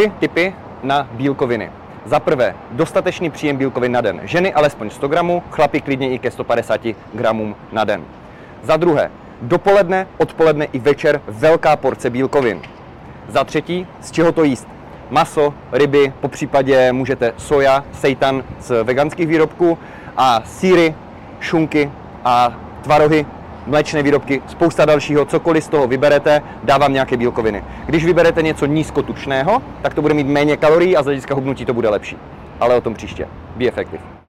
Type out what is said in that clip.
tři typy na bílkoviny. Za prvé, dostatečný příjem bílkovin na den. Ženy alespoň 100 gramů, chlapi klidně i ke 150 gramům na den. Za druhé, dopoledne, odpoledne i večer velká porce bílkovin. Za třetí, z čeho to jíst? Maso, ryby, po případě můžete soja, seitan z veganských výrobků a síry, šunky a tvarohy, mléčné výrobky, spousta dalšího, cokoliv z toho vyberete, dávám nějaké bílkoviny. Když vyberete něco nízkotučného, tak to bude mít méně kalorií a z hlediska hubnutí to bude lepší. Ale o tom příště. Be effective.